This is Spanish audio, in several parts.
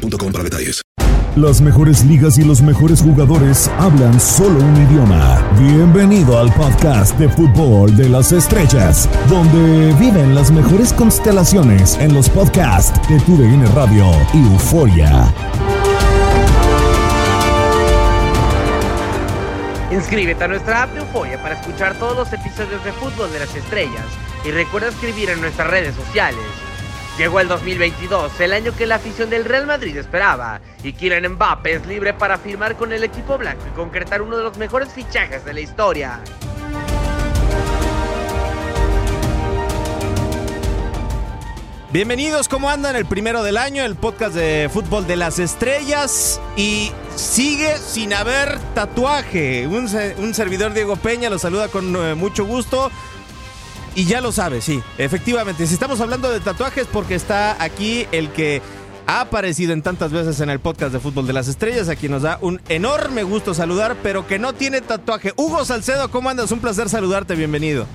para detalles. Las mejores ligas y los mejores jugadores hablan solo un idioma. Bienvenido al podcast de fútbol de las estrellas, donde viven las mejores constelaciones en los podcasts de TUDN Radio y Euforia. Inscríbete a nuestra app de Euforia para escuchar todos los episodios de Fútbol de las Estrellas y recuerda escribir en nuestras redes sociales. Llegó el 2022, el año que la afición del Real Madrid esperaba, y Kylian Mbappé es libre para firmar con el equipo blanco y concretar uno de los mejores fichajes de la historia. Bienvenidos, ¿cómo andan? El primero del año, el podcast de fútbol de las estrellas y sigue sin haber tatuaje. Un, servidor Diego Peña lo saluda con eh, mucho gusto. Y ya lo sabe, sí, efectivamente. Si estamos hablando de tatuajes, porque está aquí el que ha aparecido en tantas veces en el podcast de Fútbol de las Estrellas, a quien nos da un enorme gusto saludar, pero que no tiene tatuaje. Hugo Salcedo, ¿cómo andas? Un placer saludarte, bienvenido.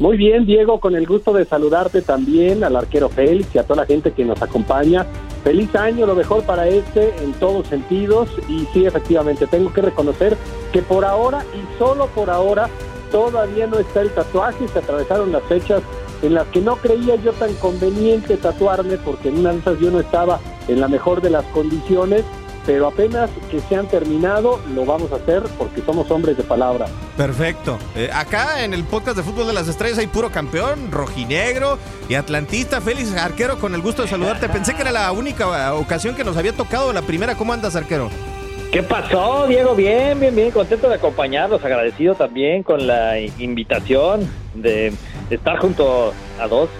Muy bien, Diego, con el gusto de saludarte también al arquero Félix y a toda la gente que nos acompaña. Feliz año, lo mejor para este en todos sentidos. Y sí, efectivamente, tengo que reconocer que por ahora y solo por ahora todavía no está el tatuaje, se atravesaron las fechas en las que no creía yo tan conveniente tatuarme porque en una de esas yo no estaba en la mejor de las condiciones, pero apenas que se han terminado lo vamos a hacer porque somos hombres de palabra. Perfecto. Eh, acá en el podcast de Fútbol de las Estrellas hay puro campeón, rojinegro y atlantista. Félix Arquero, con el gusto de saludarte. Pensé que era la única ocasión que nos había tocado la primera. ¿Cómo andas, Arquero? ¿Qué pasó, Diego? Bien, bien, bien, contento de acompañarlos, agradecido también con la invitación de estar junto a dos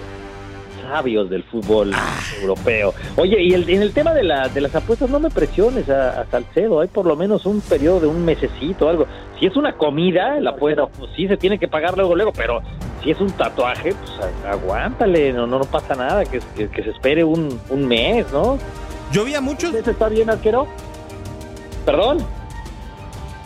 sabios del fútbol Ah. europeo. Oye, y el- en el tema de, la, de las apuestas, no me presiones a, a Salcedo, hay por lo menos un periodo de un mesecito, algo. Si es una comida, la apuesta, pues sí se tiene que pagar luego, luego, pero si es un tatuaje, pues aguántale, no, no, no pasa nada, que, que, que se espere un, un mes, ¿no? Yo vi a muchos. ¿Un mes está bien, arquero? ¿Perdón?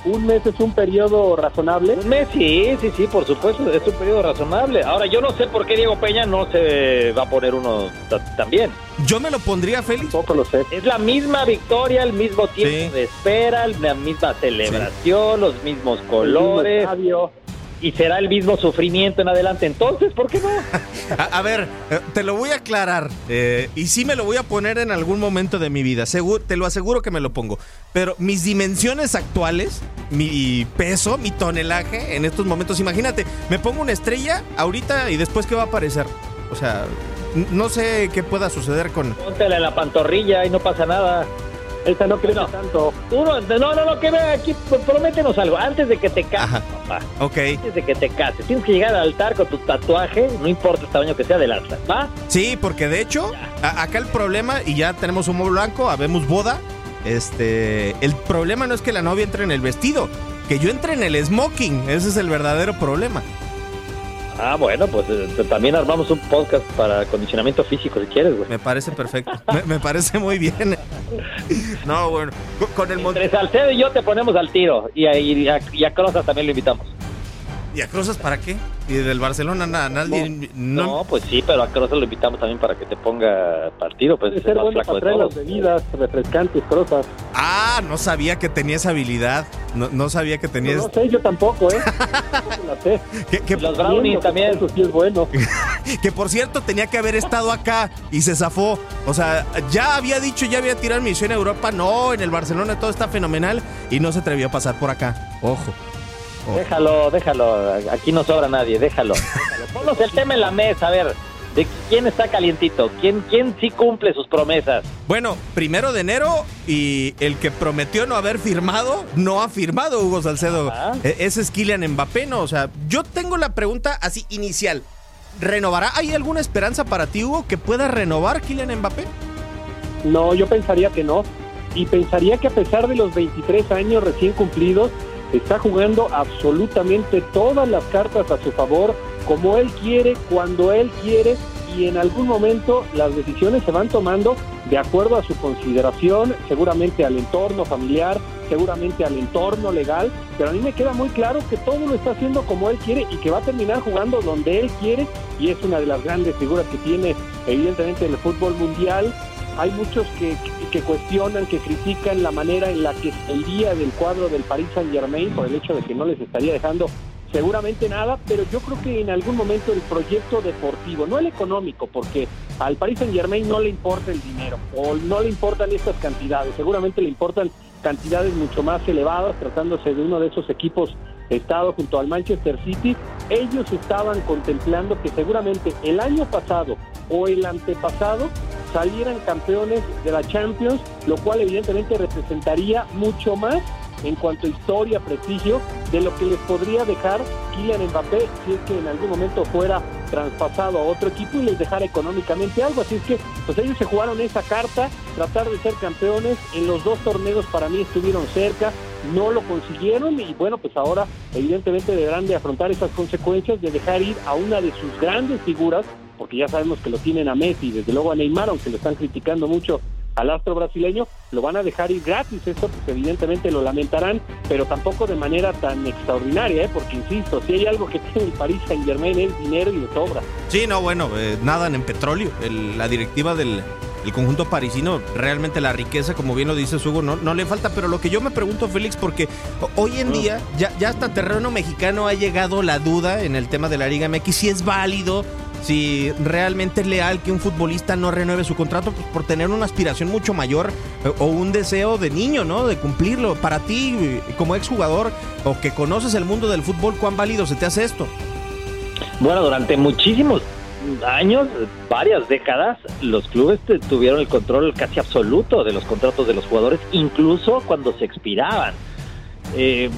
¿Un mes es un periodo razonable? Un mes, sí, sí, sí, por supuesto, es un periodo razonable. Ahora, yo no sé por qué Diego Peña no se va a poner uno ta- también. Yo me lo pondría, Félix. Poco lo sé. Es la misma victoria, el mismo tiempo Sí. de espera, la misma celebración, los mismos El colores, mismo estadio. Y será el mismo sufrimiento en adelante. Entonces, ¿por qué no? A, a ver, eh, te lo voy a aclarar. eh, y sí me lo voy a poner en algún momento de mi vida. Seguro, te lo aseguro que me lo pongo. Pero mis dimensiones actuales, mi peso, mi tonelaje en estos momentos, imagínate, me pongo una estrella ahorita y después qué va a aparecer. O sea, no sé qué pueda suceder con... Póntela en la pantorrilla y no pasa nada. Esta no crece No. tanto. Tú no, no, no, que vea aquí, pr- prométenos algo. Antes de que te cases, Ajá. papá. Ok. Antes de que te cases, tienes que llegar al altar con tu tatuaje, no importa el tamaño que sea del Atlas, ¿va? Sí, porque de hecho, a- acá el problema, y ya tenemos humo blanco, habemos boda. Este, el problema no es que la novia entre en el vestido, que yo entre en el smoking. Ese es el verdadero problema. Ah, bueno, pues eh, también armamos un podcast para acondicionamiento físico si quieres, güey. Me parece perfecto. Me, me parece muy bien. No, bueno, con- el Entre Salcedo y yo te ponemos al tiro. Y a, y a, y a también lo invitamos. ¿Y a Crozas para qué? ¿Y del Barcelona na- nadie? No, No, pues sí, pero a Crozas lo invitamos también para que te ponga partido. Pues ser bueno para de traer las todos. bebidas refrescantes, crosas. Ah, no sabía que tenía esa habilidad. No, no sabía que tenía... No sé, yo tampoco, ¿eh? Que, que- Los brownies también. Eso sí es bueno. Que por cierto tenía que haber estado acá y se zafó. O sea, ya había dicho, ya había tirado misión a Europa. No, en el Barcelona todo está fenomenal y no se atrevió a pasar por acá. Ojo. Déjalo, déjalo. Aquí no sobra nadie, déjalo. déjalo. Ponnos el tema en la mesa, a ver. ¿De quién está calientito? ¿Quién, quién sí cumple sus promesas? Bueno, primero de enero y el que prometió no haber firmado, no ha firmado Hugo Salcedo. Ajá. E- Ese es Kylian Mbappé, ¿no? O sea, yo tengo la pregunta así inicial. ¿Renovará? ¿Hay alguna esperanza para ti, Hugo, que pueda renovar Kylian Mbappé? No, yo pensaría que no. Y pensaría que a pesar de los 23 años recién cumplidos, está jugando absolutamente todas las cartas a su favor, como él quiere, cuando él quiere, y en algún momento las decisiones se van tomando de acuerdo a su consideración, seguramente al entorno familiar, seguramente al entorno legal, pero a mí me queda muy claro que todo lo está haciendo como él quiere y que va a terminar jugando donde él quiere y es una de las grandes figuras que tiene evidentemente en el fútbol mundial. Hay muchos que, cuestionan, que critican la manera en la que el día del cuadro del Paris Saint Germain por el hecho de que no les estaría dejando seguramente nada, pero yo creo que en algún momento el proyecto deportivo, no el económico, porque al Paris Saint Germain no le importa el dinero o no le importan estas cantidades, seguramente le importan cantidades mucho más elevadas, tratándose de uno de esos equipos estado junto al Manchester City, ellos estaban contemplando que seguramente el año pasado o el antepasado salieran campeones de la Champions, lo cual evidentemente representaría mucho más en cuanto a historia, prestigio, de lo que les podría dejar Kylian Mbappé si es que en algún momento fuera traspasado a otro equipo y les dejara económicamente algo. Así es que pues ellos se jugaron esa carta, tratar de ser campeones. En los dos torneos para mí estuvieron cerca, no lo consiguieron y bueno, pues ahora evidentemente deberán de afrontar esas consecuencias de dejar ir a una de sus grandes figuras, porque ya sabemos que lo tienen a Messi, desde luego a Neymar, aunque lo están criticando mucho al astro brasileño, lo van a dejar ir gratis. Esto pues evidentemente lo lamentarán, pero tampoco de manera tan extraordinaria, ¿eh? porque insisto, si hay algo que tiene el París Saint Germain es dinero y de sobra. Sí, no, bueno, eh, nadan en petróleo. la directiva del el conjunto parisino, realmente la riqueza, como bien lo dice Hugo, no, no le falta. Pero lo que yo me pregunto, Félix, porque hoy en día ya, ya hasta terreno mexicano ha llegado la duda en el tema de la Liga MX, si es válido si realmente es leal que un futbolista no renueve su contrato pues, por tener una aspiración mucho mayor eh, o un deseo de niño, ¿no? De cumplirlo. Para ti, como exjugador o que conoces el mundo del fútbol, ¿cuán válido se te hace esto? Bueno, durante muchísimos años, varias décadas, los clubes tuvieron el control casi absoluto de los contratos de los jugadores, incluso cuando se expiraban. Eh,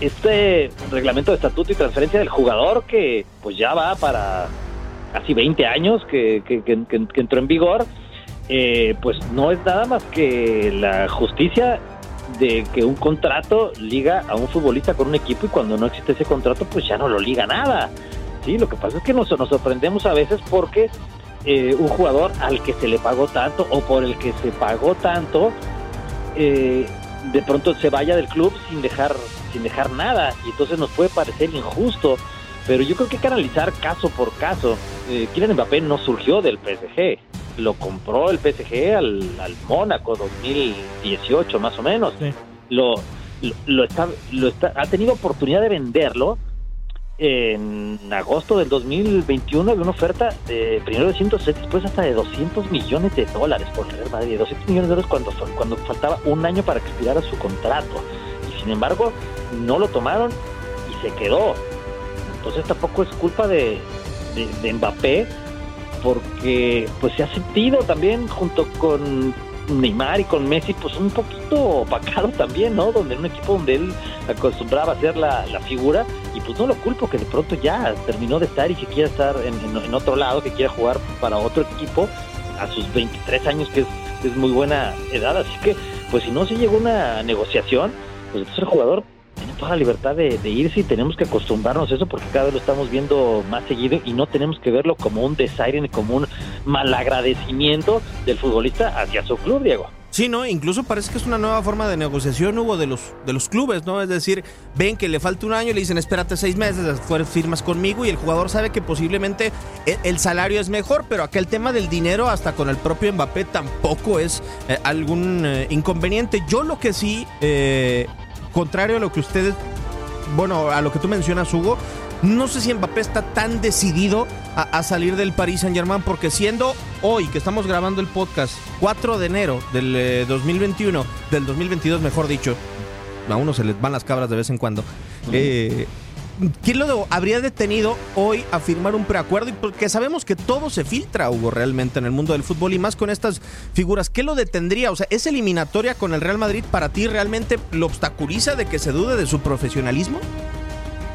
este reglamento de estatuto y transferencia del jugador que pues ya va para casi 20 años que, entró en vigor, eh, pues no es nada más que la justicia de que un contrato liga a un futbolista con un equipo y cuando no existe ese contrato pues ya no lo liga nada. Sí, lo que pasa es que nos, nos sorprendemos a veces porque eh, un jugador al que se le pagó tanto o por el que se pagó tanto eh, de pronto se vaya del club sin dejar sin dejar nada y entonces nos puede parecer injusto pero yo creo que hay que analizar caso por caso. Eh, Kylian Mbappé no surgió del PSG, lo compró el PSG al, al Mónaco 2018 más o menos. Lo, lo, está, lo está, ha tenido oportunidad de venderlo en agosto del 2021 había una oferta de primero de 106, después hasta de 200 millones de dólares por Real Madrid, 200 millones de dólares cuando, cuando faltaba un año para expirar a su contrato. Y sin embargo, no lo tomaron y se quedó. Entonces tampoco es culpa de, de, Mbappé, porque pues se ha sentido también junto con Neymar y con Messi, pues un poquito opacado también, ¿no? Donde en un equipo donde él acostumbraba a ser la, figura, y pues no lo culpo que de pronto ya terminó de estar y que quiera estar en, otro lado, que quiera jugar para otro equipo a sus 23 años, que es, es muy buena edad, así que pues si no se llegó una negociación, pues entonces el jugador toda la libertad de, irse y tenemos que acostumbrarnos a eso porque cada vez lo estamos viendo más seguido y no tenemos que verlo como un desaire como un malagradecimiento del futbolista hacia su club, Diego. Sí, no, incluso parece que es una nueva forma de negociación, Hugo, de los, de los clubes, ¿no? Es decir, ven que le falta un año y le dicen, espérate seis meses, después firmas conmigo y el jugador sabe que posiblemente e, el, salario es mejor, pero acá el tema del dinero, hasta con el propio Mbappé, tampoco es eh, algún eh, inconveniente. Yo lo que sí eh, contrario a lo que ustedes, bueno, a lo que tú mencionas, Hugo, no sé si Mbappé está tan decidido a, salir del Paris Saint Germain, porque siendo hoy que estamos grabando el podcast, 4 de enero del 2021, eh, del 2022, mejor dicho, a uno se les van las cabras de vez en cuando. Eh, ¿Quién lo habría detenido hoy a firmar un preacuerdo? Y porque sabemos que todo se filtra, Hugo, realmente en el mundo del fútbol y más con estas figuras. ¿Qué lo detendría? O sea, ¿es eliminatoria con el Real Madrid para ti realmente lo obstaculiza de que se dude de su profesionalismo?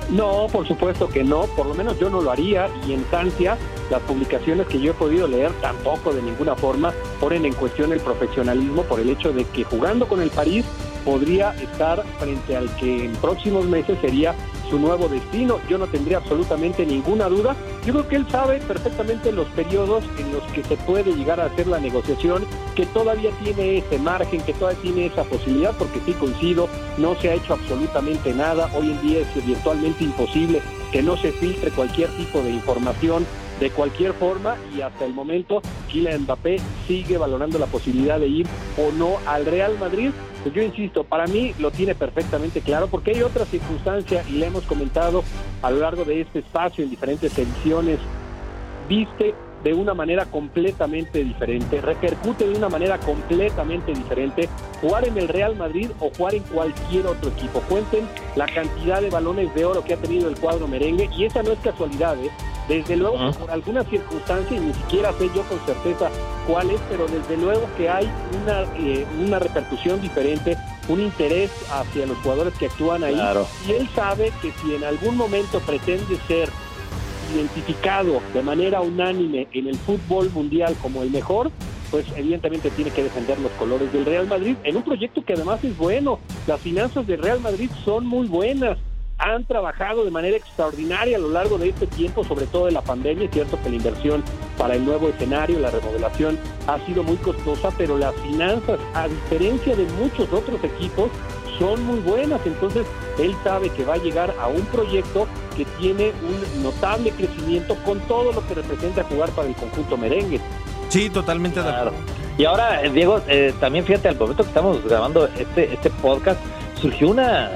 No, por supuesto que no, por lo menos yo no lo haría y en Francia las publicaciones que yo he podido leer tampoco de ninguna forma ponen en cuestión el profesionalismo por el hecho de que jugando con el París podría estar frente al que en próximos meses sería su nuevo destino. Yo no tendría absolutamente ninguna duda. Yo creo que él sabe perfectamente los periodos en los que se puede llegar a hacer la negociación, que todavía tiene ese margen, que todavía tiene esa posibilidad, porque sí coincido, no se ha hecho absolutamente nada. Hoy en día es virtualmente imposible que no se filtre cualquier tipo de información de cualquier forma y hasta el momento Kylian Mbappé sigue valorando la posibilidad de ir o no al Real Madrid. Pues yo insisto, para mí lo tiene perfectamente claro porque hay otra circunstancia y le hemos comentado a lo largo de este espacio en diferentes ediciones. Viste de una manera completamente diferente, repercute de una manera completamente diferente jugar en el Real Madrid o jugar en cualquier otro equipo. Cuenten la cantidad de balones de oro que ha tenido el cuadro merengue y esa no es casualidad, ¿eh? Desde luego, por alguna circunstancia, y ni siquiera sé yo con certeza cuál es, pero desde luego que hay una, eh, una repercusión diferente, un interés hacia los jugadores que actúan ahí. Y él sabe que si en algún momento pretende ser identificado de manera unánime en el fútbol mundial como el mejor, pues evidentemente tiene que defender los colores del Real Madrid en un proyecto que además es bueno. Las finanzas del Real Madrid son muy buenas han trabajado de manera extraordinaria a lo largo de este tiempo, sobre todo de la pandemia. Es cierto que la inversión para el nuevo escenario, la remodelación, ha sido muy costosa, pero las finanzas, a diferencia de muchos otros equipos, son muy buenas. Entonces, él sabe que va a llegar a un proyecto que tiene un notable crecimiento con todo lo que representa jugar para el conjunto merengue. Sí, totalmente de acuerdo. Y ahora, Diego, eh, también fíjate, al momento que estamos grabando este, este podcast, surgió una,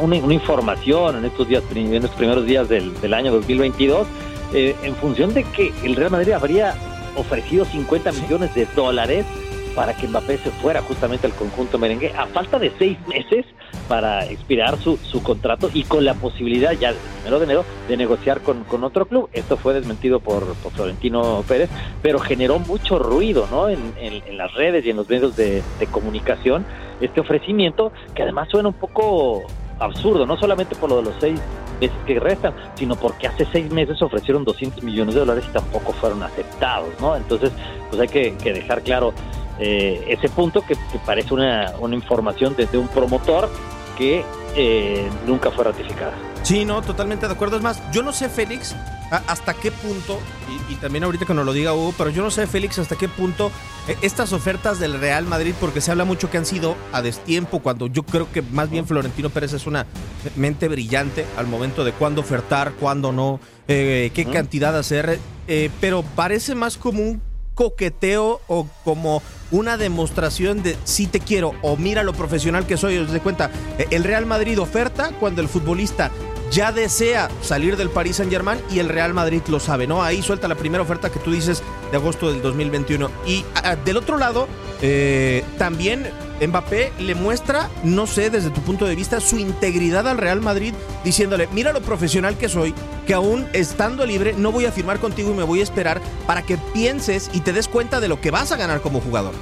una, información en estos días, en estos primeros días del, del año 2022, eh, en función de que el Real Madrid habría ofrecido 50 millones de dólares para que Mbappé se fuera justamente al conjunto merengue a falta de seis meses para expirar su, su contrato y con la posibilidad ya el primero de enero de negociar con, con otro club. Esto fue desmentido por, por, Florentino Pérez, pero generó mucho ruido ¿no? en, en, las redes y en los medios de, de comunicación este ofrecimiento que además suena un poco absurdo, no solamente por lo de los seis meses que restan, sino porque hace seis meses ofrecieron 200 millones de dólares y tampoco fueron aceptados, ¿no? Entonces, pues hay que, que dejar claro eh, ese punto que, parece una, una información desde un promotor que eh, nunca fue ratificada. Sí, no, totalmente de acuerdo. Es más, yo no sé, Félix, hasta qué punto, y, también ahorita que nos lo diga Hugo, pero yo no sé, Félix, hasta qué punto eh, estas ofertas del Real Madrid, porque se habla mucho que han sido a destiempo, cuando yo creo que más bien Florentino Pérez es una mente brillante al momento de cuándo ofertar, cuándo no, qué cantidad hacer, pero parece más como un coqueteo o como una demostración de si te quiero o mira lo profesional que soy. De cuenta, el Real Madrid oferta cuando el futbolista ya desea salir del Paris Saint Germain y el Real Madrid lo sabe, ¿no? Ahí suelta la primera oferta que tú dices de agosto del 2021. Y ah, del otro lado, eh, también Mbappé le muestra, no sé, desde tu punto de vista, su integridad al Real Madrid, diciéndole, mira lo profesional que soy, que aún estando libre no voy a firmar contigo y me voy a esperar para que pienses y te des cuenta de lo que vas a ganar como jugador.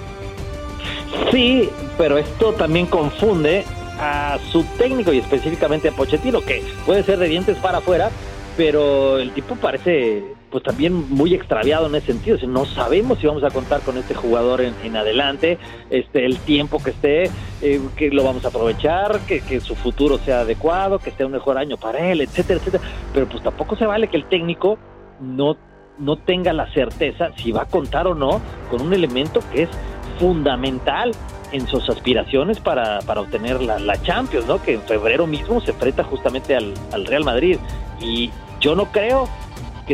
Sí, pero esto también confunde a su técnico y específicamente a Pochettino, que puede ser de dientes para afuera, pero el tipo parece pues también muy extraviado en ese sentido. no sabemos si vamos a contar con este jugador en, adelante, este, el tiempo que esté, eh, que lo vamos a aprovechar, que, que, su futuro sea adecuado, que esté un mejor año para él, etcétera, etcétera. Pero pues tampoco se vale que el técnico no, no tenga la certeza si va a contar o no con un elemento que es fundamental en sus aspiraciones para, para obtener la, la, Champions, ¿no? Que en febrero mismo se enfrenta justamente al, al Real Madrid. Y yo no creo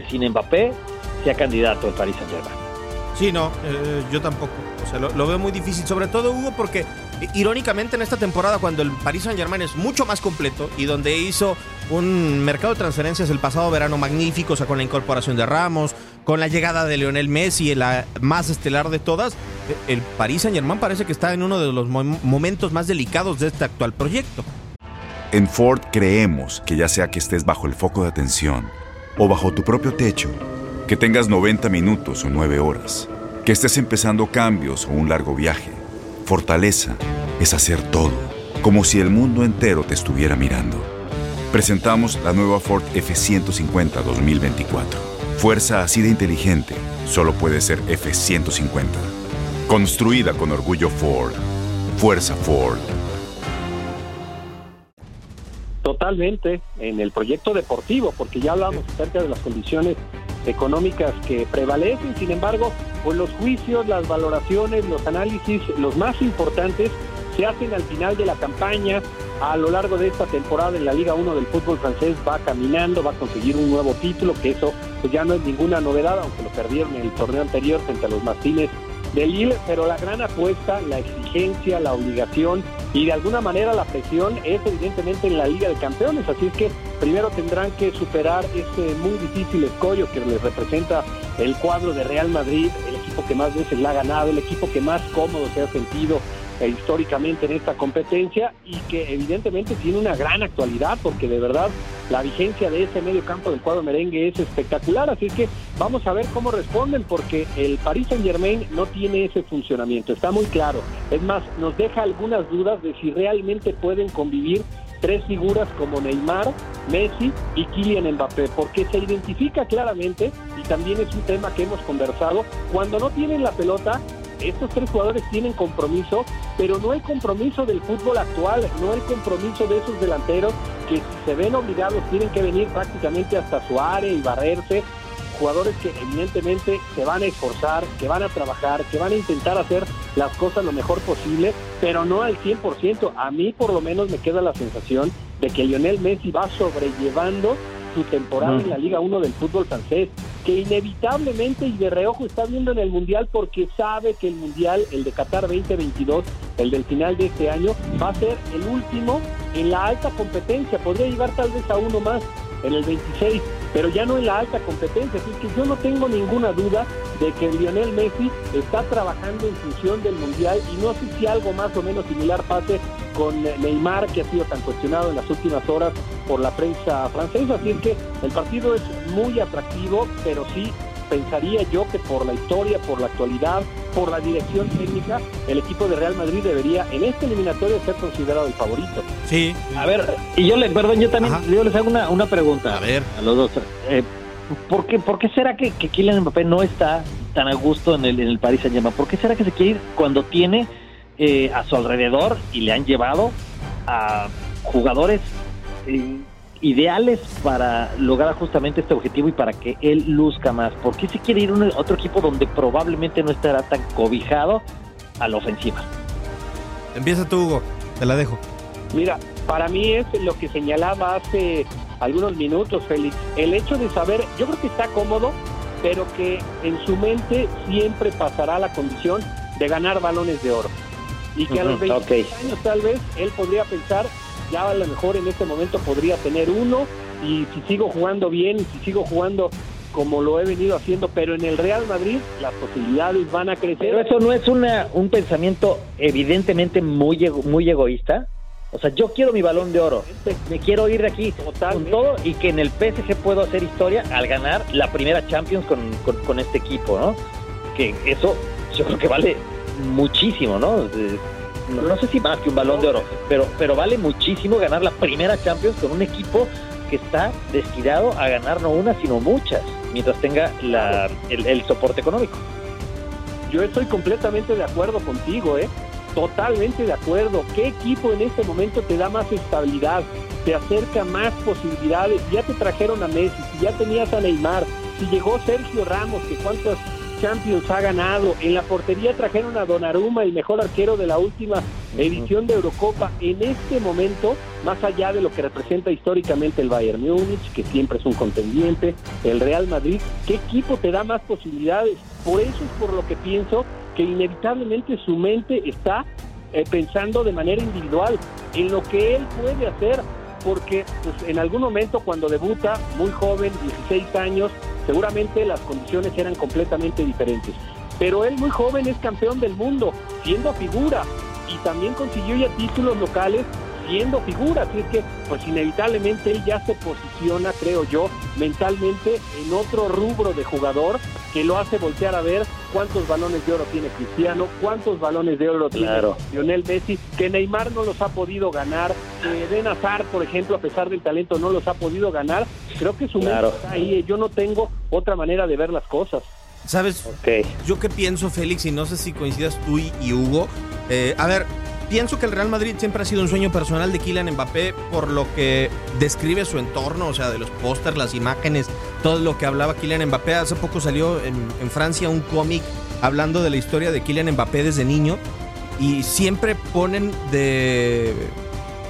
que sin Mbappé sea candidato al Paris Saint Germain. Sí, no, eh, yo tampoco. O sea, lo, veo muy difícil, sobre todo Hugo, porque irónicamente en esta temporada, cuando el Paris Saint Germain es mucho más completo y donde hizo un mercado de transferencias el pasado verano magnífico, o sea, con la incorporación de Ramos, con la llegada de Lionel Messi, la más estelar de todas, el Paris Saint Germain parece que está en uno de los momentos más delicados de este actual proyecto. En Ford creemos que ya sea que estés bajo el foco de atención, o bajo tu propio techo, que tengas 90 minutos o 9 horas, que estés empezando cambios o un largo viaje. Fortaleza es hacer todo, como si el mundo entero te estuviera mirando. Presentamos la nueva Ford F150 2024 Fuerza así de inteligente solo puede ser F-150. Construida con orgullo Ford. Fuerza Ford. En el proyecto deportivo, porque ya hablamos acerca de las condiciones económicas que prevalecen, sin embargo, pues los juicios, las valoraciones, los análisis, los más importantes se hacen al final de la campaña, a lo largo de esta temporada en la Liga 1 del fútbol francés va caminando, va a conseguir un nuevo título, que eso pues ya no es ninguna novedad, aunque lo perdieron en el torneo anterior frente a los Martínez de Lille, pero la gran apuesta, la exigencia, la obligación y de alguna manera la presión es evidentemente en la Liga de Campeones, así es que primero tendrán que superar ese muy difícil escollo que les representa el cuadro de Real Madrid, el equipo que más veces la ha ganado, el equipo que más cómodo se ha sentido eh, históricamente en esta competencia y que evidentemente tiene una gran actualidad porque de verdad la vigencia de ese medio campo del cuadro merengue es espectacular, así que vamos a ver cómo responden porque el Paris Saint Germain no tiene ese funcionamiento, está muy claro. Es más, nos deja algunas dudas de si realmente pueden convivir tres figuras como Neymar, Messi y Kylian Mbappé, porque se identifica claramente, y también es un tema que hemos conversado, cuando no tienen la pelota, estos tres jugadores tienen compromiso, pero no el compromiso del fútbol actual, no el compromiso de esos delanteros que si se ven obligados tienen que venir prácticamente hasta su área y barrerse. Jugadores que evidentemente se van a esforzar, que van a trabajar, que van a intentar hacer las cosas lo mejor posible, pero no al 100%. A mí por lo menos me queda la sensación de que Lionel Messi va sobrellevando su temporada en la Liga 1 del fútbol francés, que inevitablemente y de reojo está viendo en el Mundial porque sabe que el Mundial, el de Qatar 2022, el del final de este año, va a ser el último en la alta competencia, podría llevar tal vez a uno más en el 26, pero ya no en la alta competencia, así que yo no tengo ninguna duda de que Lionel Messi está trabajando en función del Mundial y no sé si algo más o menos similar pase con Neymar, que ha sido tan cuestionado en las últimas horas por la prensa francesa. Así que el partido es muy atractivo, pero sí pensaría yo que por la historia, por la actualidad, por la dirección técnica, el equipo de Real Madrid debería en este eliminatorio ser considerado el favorito. Sí. A ver, y yo le, perdón, yo también yo les hago una, una pregunta. A ver. A los dos. Eh, ¿por, qué, ¿Por qué será que, que Kylian Mbappé no está tan a gusto en el, en el Paris Saint-Germain? ¿Por qué será que se quiere ir cuando tiene eh, a su alrededor y le han llevado a jugadores eh, ideales para lograr justamente este objetivo y para que él luzca más. ¿Por qué se quiere ir a otro equipo donde probablemente no estará tan cobijado a la ofensiva? Empieza tú, Hugo. Te la dejo. Mira, para mí es lo que señalaba hace algunos minutos, Félix. El hecho de saber, yo creo que está cómodo, pero que en su mente siempre pasará la condición de ganar balones de oro. Y que a los 20 okay. años tal vez él podría pensar, ya a lo mejor en este momento podría tener uno, y si sigo jugando bien, y si sigo jugando como lo he venido haciendo, pero en el Real Madrid las posibilidades van a crecer. Pero eso no es una, un pensamiento evidentemente muy, muy egoísta. O sea, yo quiero mi balón de oro. Me quiero ir de aquí con todo y que en el PSG puedo hacer historia al ganar la primera Champions con, con, con este equipo, ¿no? Que eso yo creo que vale muchísimo, ¿no? No, no sé si más que un balón de oro, pero, pero vale muchísimo ganar la primera Champions con un equipo que está destinado a ganar no una, sino muchas, mientras tenga la, el, el soporte económico. Yo estoy completamente de acuerdo contigo, ¿eh? Totalmente de acuerdo. ¿Qué equipo en este momento te da más estabilidad? Te acerca más posibilidades. Ya te trajeron a Messi, si ya tenías a Neymar, si llegó Sergio Ramos, que cuántas Champions ha ganado. En la portería trajeron a Donnarumma, el mejor arquero de la última edición de Eurocopa. En este momento, más allá de lo que representa históricamente el Bayern Múnich, que siempre es un contendiente, el Real Madrid, ¿qué equipo te da más posibilidades? Por eso es por lo que pienso que inevitablemente su mente está eh, pensando de manera individual en lo que él puede hacer, porque pues, en algún momento cuando debuta, muy joven, 16 años, seguramente las condiciones eran completamente diferentes. Pero él muy joven es campeón del mundo, siendo figura, y también consiguió ya títulos locales siendo figura, así es que pues inevitablemente él ya se posiciona, creo yo, mentalmente en otro rubro de jugador que lo hace voltear a ver cuántos balones de oro tiene Cristiano, cuántos balones de oro Claro. tiene Lionel Messi, que Neymar no los ha podido ganar, que Eden Hazard, por ejemplo, a pesar del talento, no los ha podido ganar. Creo que su Claro. está ahí. Yo no tengo otra manera de ver las cosas. ¿Sabes? Ok. Yo qué pienso, Félix, y no sé si coincidas tú y, y Hugo. Eh, a ver, pienso que el Real Madrid siempre ha sido un sueño personal de Kylian Mbappé por lo que describe su entorno, o sea, de los pósters, las imágenes, todo lo que hablaba Kylian Mbappé. Hace poco salió en, en Francia un cómic hablando de la historia de Kylian Mbappé desde niño y siempre ponen de,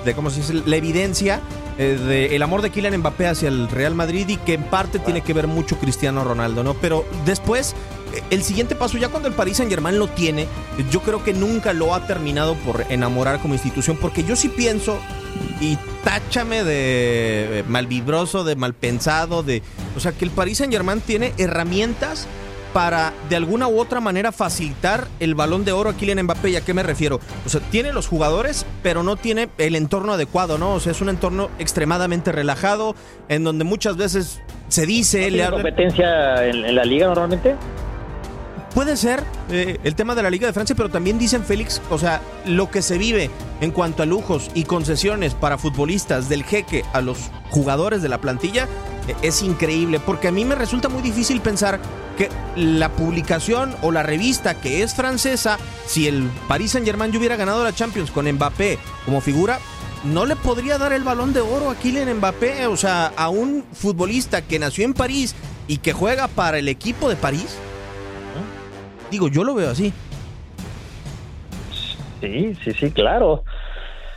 de ¿cómo se dice? La evidencia eh, de el amor de Kylian Mbappé hacia el Real Madrid y que en parte tiene que ver mucho Cristiano Ronaldo, ¿no? Pero después, eh, el siguiente paso, ya cuando el Paris Saint Germain lo tiene, yo creo que nunca lo ha terminado por enamorar como institución, porque yo sí pienso, y táchame de eh, malvibroso, de mal pensado, de. O sea, que el Paris Saint Germain tiene herramientas para de alguna u otra manera facilitar el balón de oro a Kylian Mbappé. ¿Y a qué me refiero? O sea, tiene los jugadores, pero no tiene el entorno adecuado, ¿no? O sea, es un entorno extremadamente relajado, en donde muchas veces se dice, ¿Tiene hablan- competencia en, en la liga normalmente? Puede ser eh, el tema de la Liga de Francia, pero también dicen Félix, o sea, lo que se vive en cuanto a lujos y concesiones para futbolistas del jeque a los jugadores de la plantilla eh, es increíble, porque a mí me resulta muy difícil pensar que la publicación o la revista que es francesa, si el Paris Saint Germain hubiera ganado la Champions con Mbappé como figura, no le podría dar el balón de oro a Kylian Mbappé, o sea, a un futbolista que nació en París y que juega para el equipo de París. Digo, yo lo veo así. Sí, sí, sí, claro.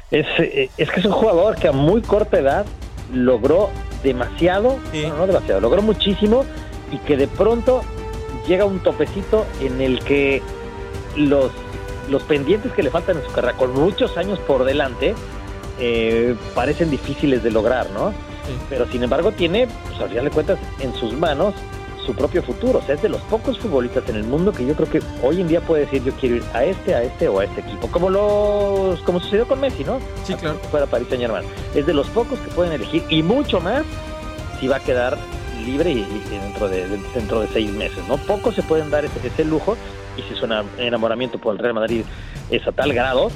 Es, eh, es que es un jugador que a muy corta edad logró demasiado, Sí. bueno, no demasiado, logró muchísimo y que de pronto llega un topecito en el que los, los pendientes que le faltan en su carrera, con muchos años por delante, eh, parecen difíciles de lograr, ¿no? Pero sin embargo tiene, pues al final de cuentas, en sus manos su propio futuro. O sea, es de los pocos futbolistas en el mundo que yo creo que hoy en día puede decir yo quiero ir a este, a este o a este equipo. Como los, como sucedió con Messi, ¿no? Sí, claro. Fuera Paris Saint Germain. Es de los pocos que pueden elegir y mucho más si va a quedar libre y, y dentro de, de- dentro de seis meses, ¿no? Pocos se pueden dar ese, ese lujo y si su ena- enamoramiento por el Real Madrid es a tal grado,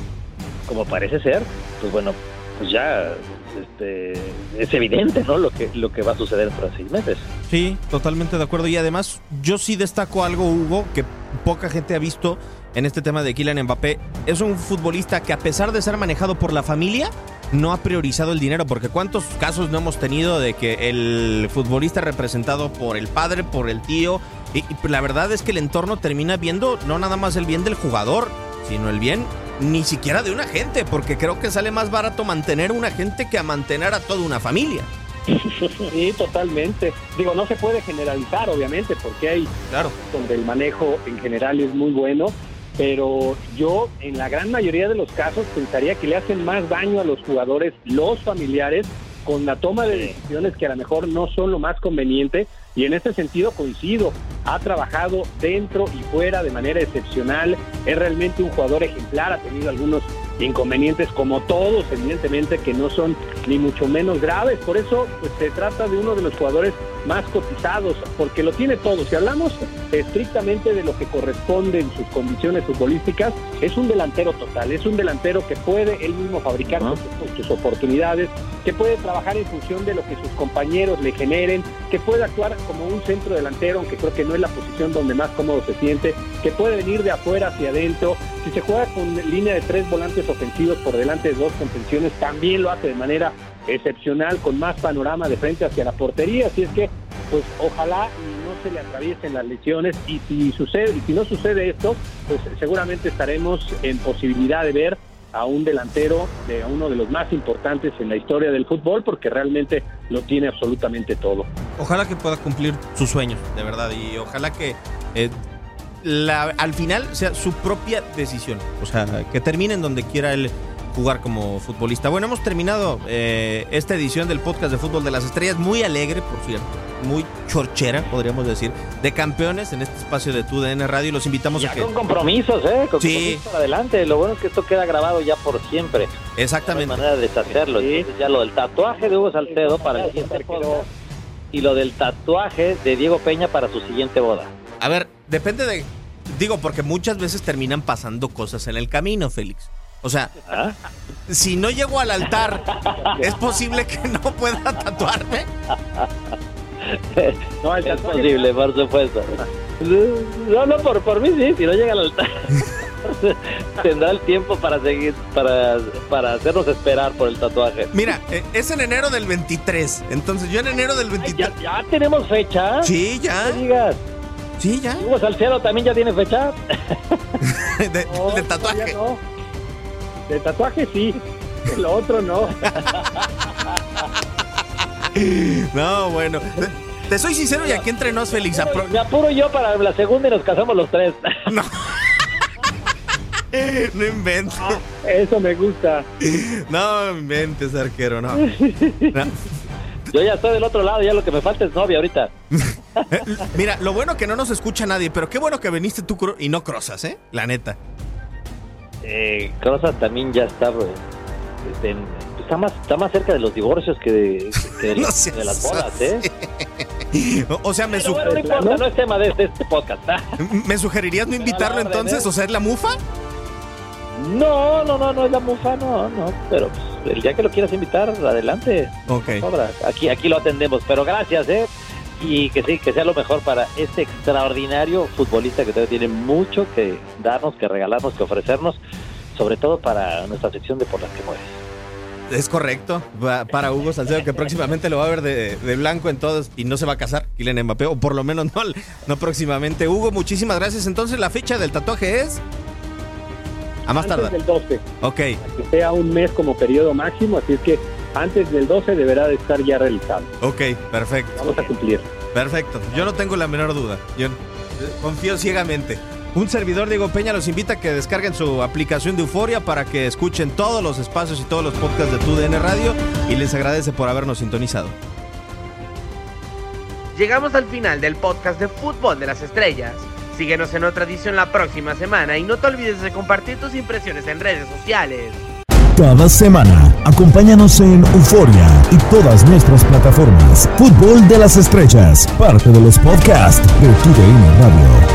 como parece ser, pues bueno, pues ya este, es evidente, ¿no? Lo que, lo que va a suceder de seis meses. Sí, totalmente de acuerdo. Y además, yo sí destaco algo, Hugo, que poca gente ha visto en este tema de Kylian Mbappé. Es un futbolista que a pesar de ser manejado por la familia, no ha priorizado el dinero, porque cuántos casos no hemos tenido de que el futbolista representado por el padre, por el tío, y, y la verdad es que el entorno termina viendo no nada más el bien del jugador, sino el bien ni siquiera de una gente, porque creo que sale más barato mantener una gente que a mantener a toda una familia. Sí, totalmente. Digo, no se puede generalizar, obviamente, porque hay Claro. donde el manejo en general es muy bueno, pero yo en la gran mayoría de los casos pensaría que le hacen más daño a los jugadores, los familiares, con la toma de decisiones que a lo mejor no son lo más conveniente y en ese sentido coincido, ha trabajado dentro y fuera de manera excepcional, es realmente un jugador ejemplar, ha tenido algunos inconvenientes como todos, evidentemente que no son ni mucho menos graves, por eso pues, se trata de uno de los jugadores más cotizados, porque lo tiene todo. Si hablamos estrictamente de lo que corresponde en sus condiciones futbolísticas, es un delantero total, es un delantero que puede él mismo fabricar sus, sus oportunidades, que puede trabajar en función de lo que sus compañeros le generen, que puede actuar como un centro delantero, aunque creo que no es la posición donde más cómodo se siente, que puede venir de afuera hacia adentro. Si se juega con línea de tres volantes ofensivos por delante de dos contenciones, también lo hace de manera excepcional, con más panorama de frente hacia la portería. Así es que, pues ojalá no se le atraviesen las lesiones y si sucede y si no sucede esto, pues seguramente estaremos en posibilidad de ver a un delantero de uno de los más importantes en la historia del fútbol porque realmente lo tiene absolutamente todo. Ojalá que pueda cumplir sus sueños, de verdad, y ojalá que eh, la- al final sea su propia decisión, o sea, que termine en donde quiera él jugar como futbolista. Bueno, hemos terminado eh, esta edición del podcast de Fútbol de las Estrellas, muy alegre, por cierto, muy chorchera, podríamos decir, de campeones en este espacio de TUDN Radio y los invitamos Ya a que... con compromisos, ¿eh? Con Sí. compromisos para adelante. Lo bueno es que esto queda grabado ya por siempre. No hay Exactamente. manera de deshacerlo. Sí. Entonces ya lo del tatuaje de Hugo Salcedo para el siguiente podcast y lo del tatuaje de Diego Peña para su siguiente boda. A ver, depende de. Digo, porque muchas veces terminan pasando cosas en el camino, Félix. O sea, ¿Ah? si no llego al altar, ¿es posible que no pueda tatuarme? No, Es posible, por supuesto. No, no, por, por mí sí, si no llega al altar. Tendrá el tiempo para seguir, para, para hacernos esperar por el tatuaje. Mira, eh, es en enero del 23. Entonces, yo en enero del Ay, 23. ¿Ya, ya tenemos fecha? Sí, ya. No digas. Sí, ya. Hugo Salcedo también ya tiene fecha. De, No, de todavía tatuaje. no. De tatuaje sí, lo otro no. No, bueno. Te, soy sincero y aquí entre nos, Félix. apro- Me apuro yo para la segunda y nos casamos los tres. No inventes. Eso me gusta. No inventes, arquero, no. No. Yo ya estoy del otro lado, ya lo que me falta es novia ahorita. Eh, Mira, lo bueno que no nos escucha nadie, pero qué bueno que viniste tú y no Crozas, ¿eh? La neta. Eh, Crozas también ya está, pues, este, está más está más cerca de los divorcios que de, que de, No las- seas de las bodas, ¿eh? O- sea, me, bueno, no importa, no es tema de, de este podcast. ¿me sugerirías no invitarlo entonces? ¿eh? O sea, ¿es la mufa? No, no, no, no es la mufa, no, no. Pero pues, el día que lo quieras invitar, adelante. Ok. Sobra. Aquí, aquí lo atendemos. Pero gracias, ¿eh? Y que sí, que sea lo mejor para este extraordinario futbolista que todavía tiene mucho que darnos, que regalarnos, que ofrecernos, sobre todo para nuestra sección de por las que mueres. Es correcto. Va- para Hugo Salcedo, que próximamente lo va a ver de, de blanco en todos y no se va a casar, Kylian Mbappé, o por lo menos no, no próximamente. Hugo, muchísimas gracias. Entonces, la fecha del tatuaje es. A más tardar. del 12, Ok, que sea un mes como periodo máximo, así es que antes del 12 deberá de estar ya realizado. ok, perfecto. Vamos a cumplir. Perfecto. Yo no tengo la menor duda. Yo confío ciegamente. Un servidor Diego Peña los invita a que descarguen su aplicación de Euforia para que escuchen todos los espacios y todos los podcasts de TUDN Radio y les agradece por habernos sintonizado. Llegamos al final del podcast de Fútbol de las Estrellas. Síguenos en otra edición la próxima semana y no te olvides de compartir tus impresiones en redes sociales. Cada semana, acompáñanos en Euforia y todas nuestras plataformas. Fútbol de las Estrellas, parte de los podcasts de TUDN Radio.